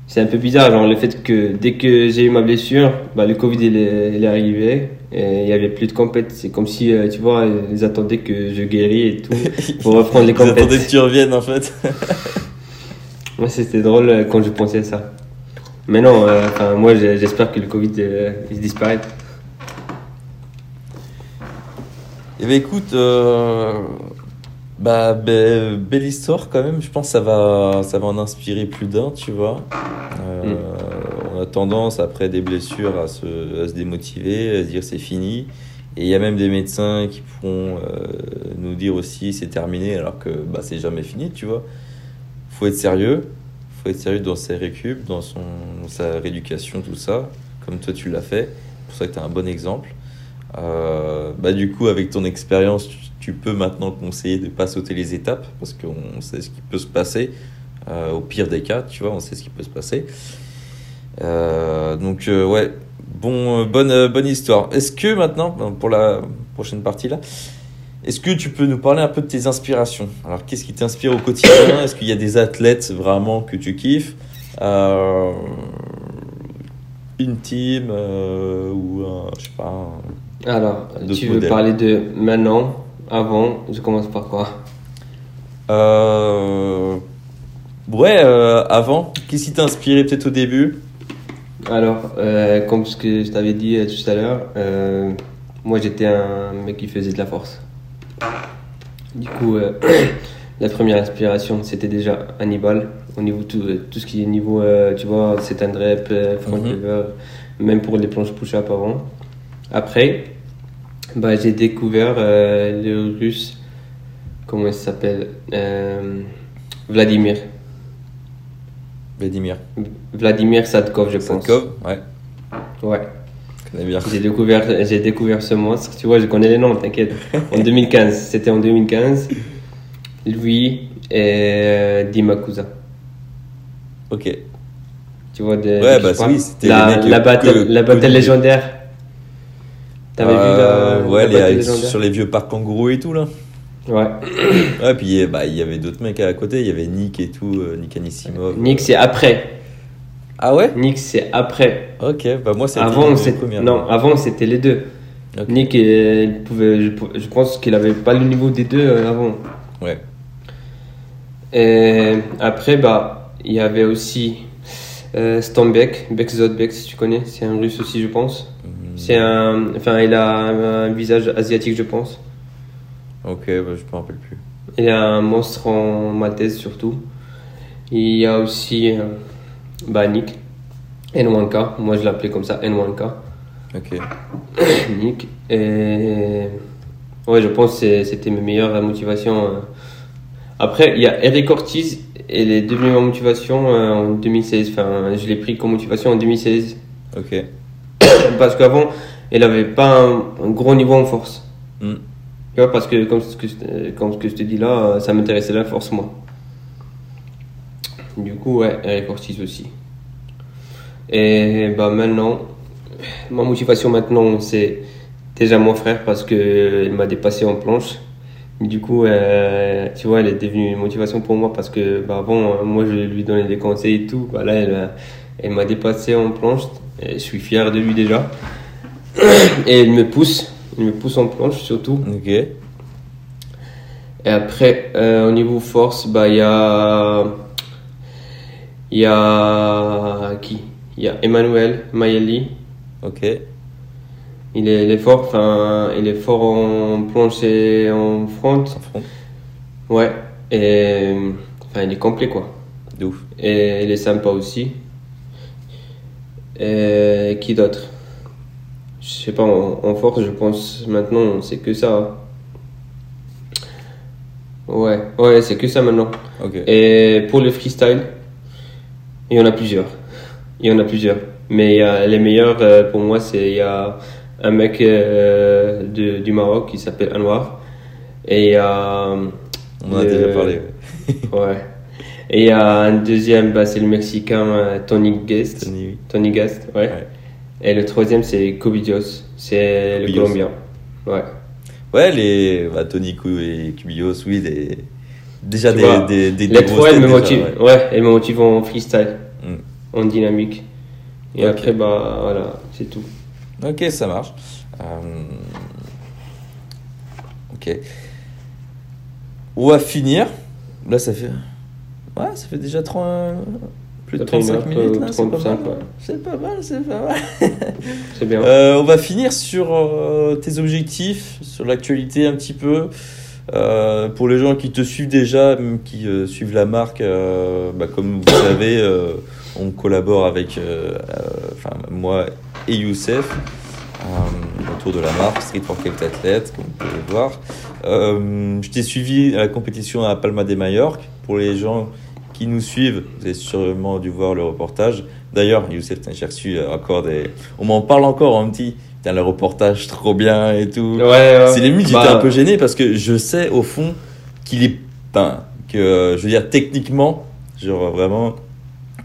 c'est un peu bizarre, genre le fait que dès que j'ai eu ma blessure, bah, le Covid il est, il est arrivé et il y avait plus de compètes. C'est comme si, euh, tu vois, ils attendaient que je guéris et tout (laughs) pour reprendre les Ils attendaient compètes. que tu reviennes en fait. (laughs) Moi, c'était drôle euh, quand je pensais à ça. Mais non, euh, enfin, moi, j'espère que le Covid euh, il disparaît. Eh ben écoute, euh, bah, be- belle histoire quand même. Je pense que ça va, ça va en inspirer plus d'un, tu vois. A tendance, après des blessures, à se, à se démotiver, à se dire c'est fini. Et il y a même des médecins qui pourront euh, nous dire aussi c'est terminé, alors que bah, c'est jamais fini, tu vois. faut être sérieux. faut être sérieux dans ses récup, dans, son, sa rééducation, tout ça. Comme toi, tu l'as fait. Pour ça que tu as un bon exemple. Euh, bah, du coup, avec ton expérience, tu, tu peux maintenant conseiller de ne pas sauter les étapes parce qu'on sait ce qui peut se passer. Euh, au pire des cas, tu vois, on sait ce qui peut se passer. Euh, donc, euh, ouais, bon, euh, bonne, bonne histoire. Est-ce que maintenant, euh, pour la prochaine partie là, est-ce que tu peux nous parler un peu de tes inspirations? Alors, qu'est-ce qui t'inspire au quotidien? Est-ce qu'il y a des athlètes vraiment que tu kiffes? Euh, Une team euh, ou un, je sais pas, un- Alors, tu veux modèles. parler de maintenant, avant, je commence par quoi? Euh... Ouais, avant, qu'est-ce qui t'a inspiré peut-être au début? Alors, euh, comme ce que je t'avais dit euh, tout à l'heure, euh, moi j'étais un mec qui faisait de la force. Du coup, euh, (clears throat) la première inspiration c'était déjà Hannibal, au niveau tout, tout ce qui est niveau, tu vois, c'est un euh, front Mhm. lever, même pour les planches push-up avant. Après, bah, j'ai découvert le russe, comment il s'appelle Vladimir. Vladimir Vladimir Sadkov, je pense. Sadkov Ouais, Ouais. J'ai découvert, j'ai découvert ce monstre. Tu vois, je connais les noms, t'inquiète. En (laughs) 2015, c'était en 2015. Lui et euh, Dimakusa. Ok. Tu vois, de, Ouais, bah oui, c'était la, la battle, battle légendaire. T'avais vu Euh, la, Ouais, la les- sur les vieux parcs kangourous et tout là. Ouais. Ouais, puis bah, il y avait d'autres mecs à côté, il y avait Nick et tout, euh, Nick Anissimov. Nick, c'est après. Ah ouais? Nick, c'est après. Ok, bah moi c'était Avant, les c'est premières. non, avant c'était les deux. Nick, euh, il pouvait, je, pense qu'il avait pas le niveau des deux euh, avant. Ouais. Et après, bah, il y avait aussi euh, Stambek, si tu connais. C'est un russe aussi, je pense. Hmm, C'est un, enfin, il a un, un visage asiatique, je pense. Ok, bah, je me rappelle plus. Il a un monstre en maltaise surtout. Il y a aussi euh, bah, Nick, N1K. Moi, je l'appelais comme ça, N1K. Ok. (coughs) Nick. Et ouais, je pense que c'était mes meilleures motivations. euh. Après, il y a Eric Ortiz. Elle est devenue ma motivation euh, en 2016. Enfin, je l'ai pris comme motivation en 2016. Ok. (coughs) Parce qu'avant, elle avait pas un, un gros niveau en force. Hmm. Tu vois, parce que comme ce que, comme ce que je te dis là, euh, ça m'intéressait la force, moi. Du coup, ouais, Eric Ortiz aussi. Et bah maintenant, ma motivation maintenant, c'est déjà mon frère parce qu'il m'a dépassé en planche. Du coup, euh, tu vois, elle est devenue une motivation pour moi parce que bah, avant, euh, moi, je lui donnais des conseils et tout. Bah, là, elle, euh, elle m'a dépassé en planche je suis fier de lui déjà. (coughs) Et il me pousse, il me pousse en planche surtout. Ok. Et après, euh, au niveau force, bah, il y a. Il y a. Qui? Il y a Emmanuel Mayeli. Ok. Il est, il est fort, enfin, il est fort en planche et en front. Sans front. Ouais. Et. Enfin, il est complet quoi. De ouf. Et il est sympa aussi. Et qui d'autre? Je sais pas, en, en force, je pense maintenant, c'est que ça. Ouais, ouais, c'est que ça maintenant. Et pour le freestyle, il y en a plusieurs. Il y en a plusieurs. Mais il y a les meilleurs, euh, pour moi, c'est il y a un mec euh, de- du Maroc qui s'appelle Anwar. Et il y a. On en a déjà parlé. ouais. (laughs) Ouais. Et il y a un deuxième, bah, c'est le Mexicain euh, Tony Guest. Tony, Guest, ouais. Ouais. Et le troisième, c'est Covidios. C'est le Cubillos. Colombien. Ouais. Ouais, les bah, Tony et Cubillos, oui, des... déjà Tu des, vois, des, des, Les trois, elles me motivent. ouais. Ouais, elles me motivent en freestyle, Mm. en dynamique. Et après, bah voilà, c'est tout. Ok, ça marche. Euh, Ok. On va finir. Là, ça fait. Ouais, ça fait déjà 30... plus de Ça fait une 35 heure, minutes. Là, c'est pas 35, mal. ouais. C'est pas mal, c'est pas mal. (laughs) C'est bien. Euh, on va finir sur euh, tes objectifs, sur l'actualité un petit peu. Euh, pour les gens qui te suivent déjà, même qui suivent la marque, bah, comme vous savez, on collabore avec enfin, moi et Youssef autour de la marque Street for Quelques Athlètes, comme vous pouvez le voir. Je t'ai suivi à la compétition à Palma de Majorque. Pour les gens qui nous suivent, vous avez sûrement dû voir le reportage. D'ailleurs, Youssef, reçu euh, encore des. On m'en parle encore, on me dit, putain, le reportage trop bien et tout. Ouais, ouais. C'est limite, j'étais Bah, un peu gêné parce que je sais au fond qu'il est. Enfin, que je veux dire, techniquement, genre vraiment,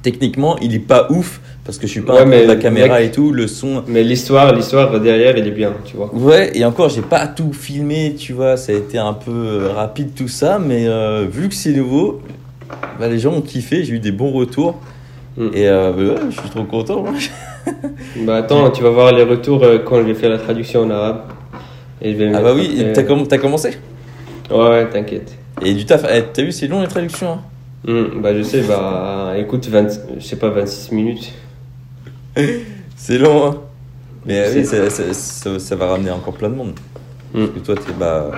techniquement, il est pas ouf parce que je suis pas Ouais, de la caméra mec- et tout, le son. Mais l'histoire, l'histoire derrière, elle est bien, tu vois. Ouais, et encore, j'ai pas tout filmé, tu vois, ça a été un peu euh, rapide tout ça, mais euh, vu que c'est nouveau, bah, les gens ont kiffé, j'ai eu des bons retours. Mm. Et euh, bah, ouais, je suis trop content. moi. (laughs) Bah attends, tu vas voir les retours euh, quand je vais faire la traduction en arabe. Et je vais Ah bah oui, après- t'as comm- t'as commencé? Ouais, ouais, t'inquiète. Et du taf, eh, t'as vu, c'est long les traductions. hein? Hmm, bah je sais, bah écoute, 20, je sais pas, 26 minutes. (laughs) C'est long, hein. Mais C'est- oui, ça, ça- ça- ça va ramener encore plein de monde. Mm. Parce que toi, t'es bah,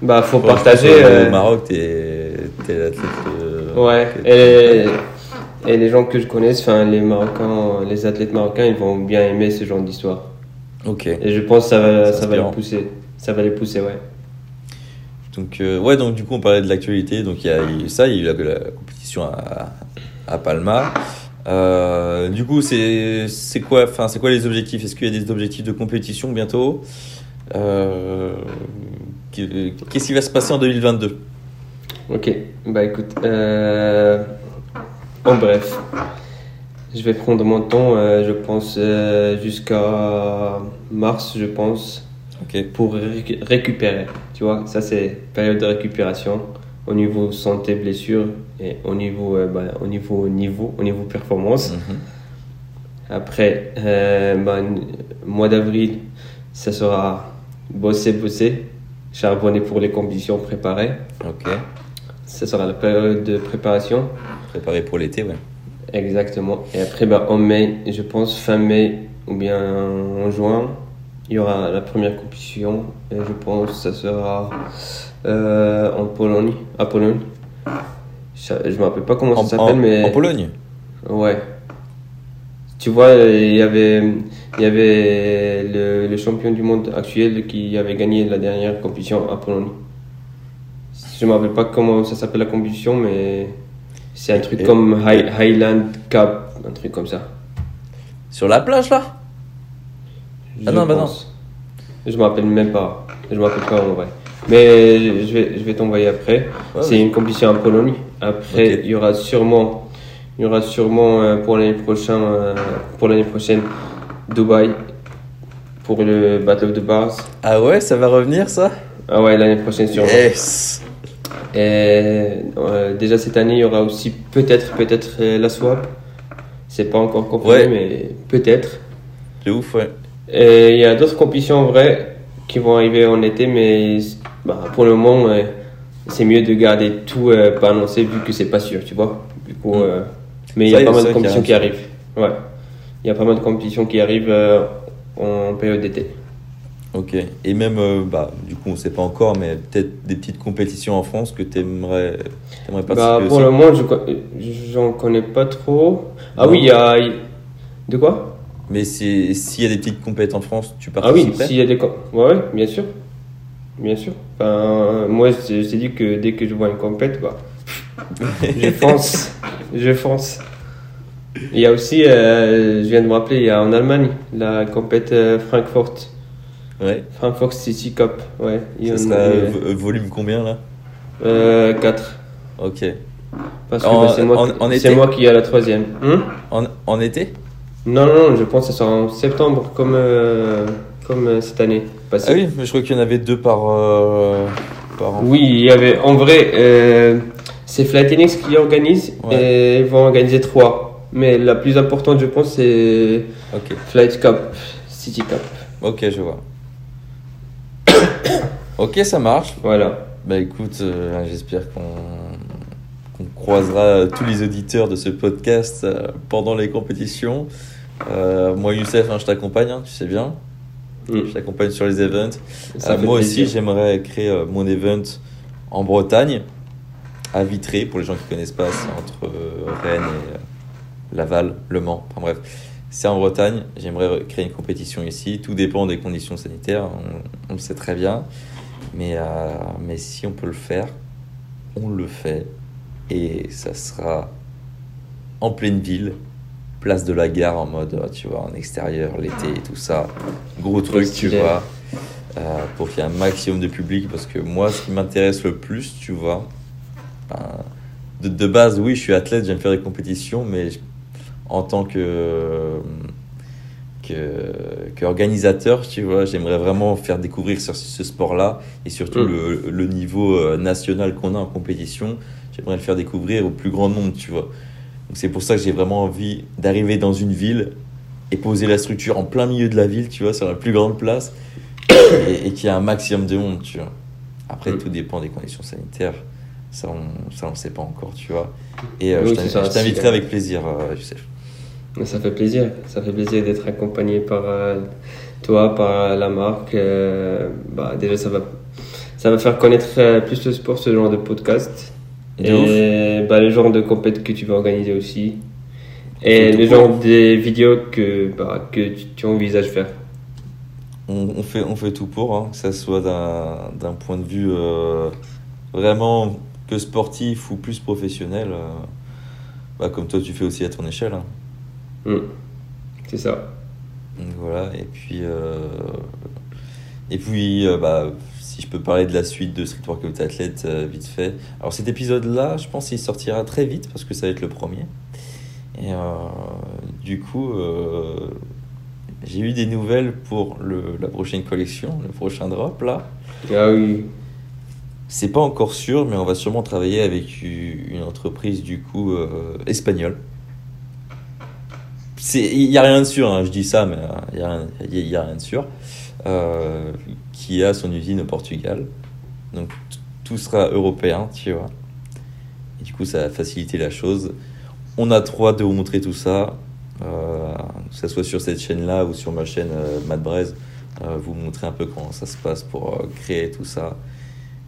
Bah faut partager. euh, Au Maroc, t'es l'athlète. Ouais, et, et les gens que je connaisse, enfin les Marocains, les athlètes marocains, ils vont bien aimer ce genre d'histoire. Ok. Et je pense que ça va, ça va les pousser. Ça va les pousser, ouais. Donc, euh, ouais, donc du coup, on parlait de l'actualité. Donc, il y a eu ça, il y a eu la, la compétition à, à Palma. Euh, du coup, c'est c'est quoi, enfin, c'est quoi les objectifs? Est-ce qu'il y a des objectifs de compétition bientôt? Euh, Qu'est-ce qui va se passer en 2022 Ok, bah écoute, euh, en bref, Je vais prendre mon temps, euh, je pense, euh, jusqu'à mars, je pense, Ok. pour ré- récupérer. Tu vois, ça c'est période de récupération au niveau santé, blessure et au niveau, euh, bah, au niveau niveau, au niveau performance. Mhm. Après, euh, ben, mois d'avril, ça sera bosser, bosser, charbonner pour les compétitions préparées. Ok. Ça sera la période de préparation. Préparé pour l'été, ouais. Exactement. Et après, ben, en mai, je pense fin mai ou bien en juin, il y aura la première compétition. Et je pense que ça sera euh, en Pologne, à Pologne. Je ne me rappelle pas comment En, ça s'appelle, mais en Pologne? Ouais. Tu vois, il y avait, il y avait le, le champion du monde actuel qui avait gagné la dernière compétition à Pologne. Je ne me rappelle pas comment ça s'appelle la compétition, mais c'est un truc Et- comme High- Highland Cup, un truc comme ça. Sur la plage, là? Ah non, bah non. Je me rappelle même pas. Je me rappelle pas en vrai. Mais je vais, je vais t'envoyer après. Ouais, c'est une compétition en Pologne. Après, il y aura sûrement, il y aura sûrement euh, pour l'année prochaine, euh, pour l'année prochaine, Dubaï pour le Battle of the Bars. Ah ouais, ça va revenir, ça? Ah ouais, l'année prochaine sûrement. Yes Et euh, déjà cette année, il y aura aussi peut-être, peut-être euh, la swap. C'est pas encore confirmé, Ouais. mais peut-être. C'est ouf, ouais. Et il y a d'autres compétitions en vrai qui vont arriver en été, mais bah, pour le moment, euh, c'est mieux de garder tout euh, pas annoncé vu que c'est pas sûr, tu vois. Du coup, Mm. euh, mais il y Ça, a il y a pas mal de compétitions qui arrive. arrivent. Ouais. Il y a pas mal de compétitions qui arrivent en période d'été. Ok. Et même, euh, bah, du coup, on sait pas encore, mais peut-être des petites compétitions en France que t'aimerais aimerais Bah, participer pour aussi. le moment, je j'en connais pas trop. Ah oui, il y a. De quoi? Mais si- s'il y a des petites compétitions en France, tu Ah oui, participerais? s'il y a des. Ouais, ouais, bien sûr. Bien sûr. Enfin, moi, je t'ai dit que dès que je vois une compète, bah, (laughs) je fonce. je fonce. Il y a aussi, euh, je viens de me rappeler, il y a en Allemagne la compète euh, Frankfurt. Ouais. Frankfurt City Cup. Ouais. Ça sera a euh, vo- volume combien, là? 4. Ok. Parce que bah, c'est moi, qui- moi ai la troisième. Hum En, en été? Non, non, non, je pense que ça sera en septembre comme, euh, comme euh, cette année. passée. Ah oui, mais je crois qu'il y en avait deux par, euh, par an. Oui, il y avait en vrai, euh, c'est Flytenix qui organise Ouais. et ils vont organiser trois. Mais la plus importante, je pense, c'est Ok. Flight Cup, City Cup. Ok, je vois. Ok, ça marche. Voilà. Bah écoute, euh, j'espère qu'on croisera tous les auditeurs de ce podcast euh, pendant les compétitions. Euh, moi, Youssef, hein, je t'accompagne, hein, tu sais bien. Mm. Je t'accompagne sur les events. Moi plaisir. aussi, j'aimerais créer mon event en Bretagne, à Vitré. Pour les gens qui connaissent pas, c'est entre Rennes et Laval, Le Mans. Enfin bref, c'est en Bretagne. J'aimerais créer une compétition ici. Tout dépend des conditions sanitaires, on, on le sait très bien. Mais, euh, mais si on peut le faire, on le fait. Et ça sera en pleine ville, place de la gare en mode, euh, tu vois, en extérieur, l'été et tout ça. Gros truc, tu vois, euh, pour qu'il y ait un maximum de public. Parce que moi, ce qui m'intéresse le plus, tu vois, ben, de, de base, oui, je suis athlète, j'aime faire des compétitions, mais en tant que que, que organisateur, tu vois, j'aimerais vraiment faire découvrir ce, ce sport-là et surtout Mm. le, le niveau euh, national qu'on a en compétition. J'aimerais le faire découvrir au plus grand nombre, tu vois. Donc c'est pour ça que j'ai vraiment envie d'arriver dans une ville et poser la structure en plein milieu de la ville, tu vois, sur la plus grande place (coughs) et, et qu'il y ait un maximum de monde, tu vois. Après, Mm. tout dépend des conditions sanitaires. Ça, on ça, on sait pas encore, tu vois. Et euh, Oui, je t'inviterai avec plaisir, euh, Youssef. Ça fait plaisir. Ça fait plaisir d'être accompagné par euh, toi, par la marque. euh, bah, déjà, ça va, ça va faire connaître euh, plus le sport, ce genre de podcast. De et bah, le genre de compète que tu vas organiser aussi. Et le genre des vidéos que, bah, que tu, tu envisages faire. On, on fait, on fait tout pour, hein, que ça soit d'un d'un point de vue euh, vraiment que sportif ou plus professionnel, euh, bah, comme toi tu fais aussi à ton échelle. hein. Mm. C'est ça. Donc voilà, et puis, euh, et puis euh, bah, si je peux parler de la suite de Street Workout Athlète euh, vite fait. Alors cet épisode-là, je pense qu'il sortira très vite parce que ça va être le premier. Et euh, du coup, j'ai eu des nouvelles pour le, la prochaine collection, le prochain drop là. Ah oui. C'est pas encore sûr, mais on va sûrement travailler avec une entreprise du coup espagnole. Il n'y a rien de sûr, hein, je dis ça, mais il n'y a, rien- a- a de sûr. Euh, qui a son usine au Portugal. Donc tout sera européen, tu vois. Et du coup, ça va faciliter la chose. On a trop hâte de vous montrer tout ça, euh, que ce soit sur cette chaîne-là ou sur ma chaîne euh, euh, vous montrer un peu comment ça se passe pour euh, créer tout ça.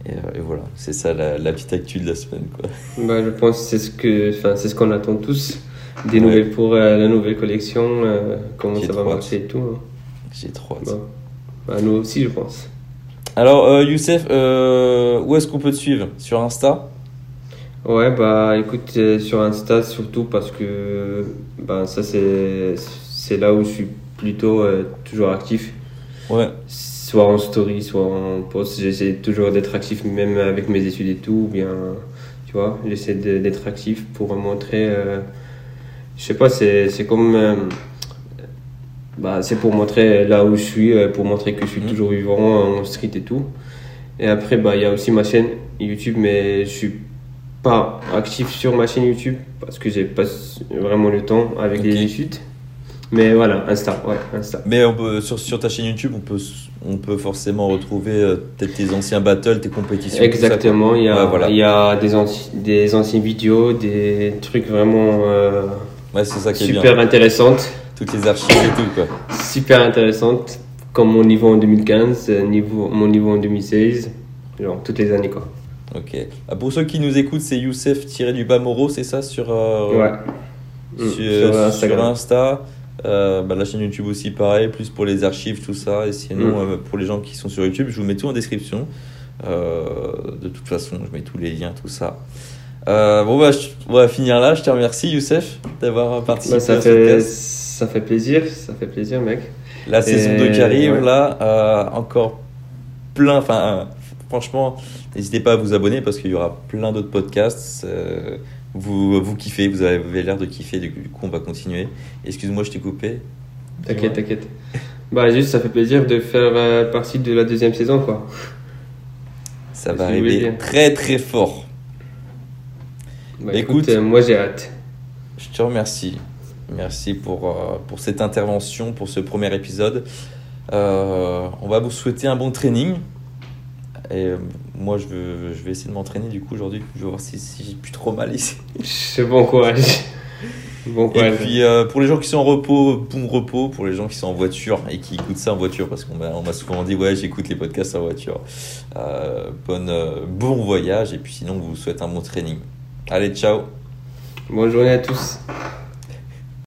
Et, euh, voilà, c'est ça la, petite actu de la semaine. Quoi. Bah, je pense que c'est ce qu'on attend tous. Des nouvelles pour euh, la nouvelle collection, euh, comment ça va marcher et tout. hein. J'ai trop hâte. Bah, nous aussi, je pense. Alors, euh, Youssef, euh, où est-ce qu'on peut te suivre? Sur Insta? Ouais, bah écoute, sur Insta surtout parce que bah, ça c'est là où je suis plutôt toujours actif. Ouais, Soit en story, soit en post. J'essaie toujours d'être actif, même avec mes études et tout. ou Bien, tu vois, j'essaie d'être actif pour montrer. Euh, je sais pas, c'est comme. euh, bah, c'est pour montrer là où je suis, euh, pour montrer que je suis Mhm. toujours vivant en street et tout. Et après, bah, il y a aussi ma chaîne YouTube, mais je suis pas actif sur ma chaîne YouTube parce que j'ai pas vraiment le temps avec Ok. les études. Mais voilà, Insta, ouais, Insta. mais on peut, sur, sur ta chaîne YouTube, on peut, on peut forcément retrouver euh, peut-être tes anciens battles, tes compétitions. Exactement, il y a, Ouais, voilà. il y a des, anci- des anciennes vidéos, des trucs vraiment euh, Ouais, c'est ça qui est bien. super intéressantes, Toutes les archives et tout, quoi. super intéressantes, comme mon niveau en 2015, euh, niveau, mon niveau en 2016, genre toutes les années quoi. Ok. Ah, pour ceux qui nous écoutent, c'est Youssef-du-bas Moro, c'est ça sur, euh, Ouais. sur, Mm, sur sur Instagram. Insta. Euh, bah, la chaîne YouTube aussi, pareil, plus pour les archives, tout ça. Et sinon, Mm. pour les gens qui sont sur YouTube, je vous mets tout en description. De toute façon, je mets tous les liens, tout ça. Euh, bon, bah, je- on va finir là. Je te remercie, Youssef, d'avoir participé Bah, ça, à ce fait, podcast. ça fait plaisir, ça fait plaisir mec. La saison Et 2 qui arrive, ouais. là, euh, encore plein. Enfin, euh, franchement, n'hésitez pas à vous abonner parce qu'il y aura plein d'autres podcasts. euh, vous, vous kiffez, vous avez l'air de kiffer, du coup, on va continuer. Excuse-moi, je t'ai coupé. T'inquiète, t'inquiète. Bah juste, ça fait plaisir de faire partie de la deuxième saison quoi. Ça va arriver très très fort. Bah, Écoute. écoute, moi j'ai hâte. Je te remercie. Merci pour, euh, pour cette intervention, pour ce premier épisode. Euh, on va vous souhaiter un bon training. Et euh, moi, je, veux, je vais essayer de m'entraîner du coup aujourd'hui. Je vais voir si, si j'ai plus trop mal ici. C'est (laughs) bon courage. Bon Et courage. puis euh, pour les gens qui sont en repos, bon repos. Pour les gens qui sont en voiture et qui écoutent ça en voiture, parce qu'on m'a souvent dit ouais j'écoute les podcasts en voiture. Euh, bonne, euh, bon voyage et puis sinon on vous souhaite un bon training. Allez ciao Bonne journée à tous.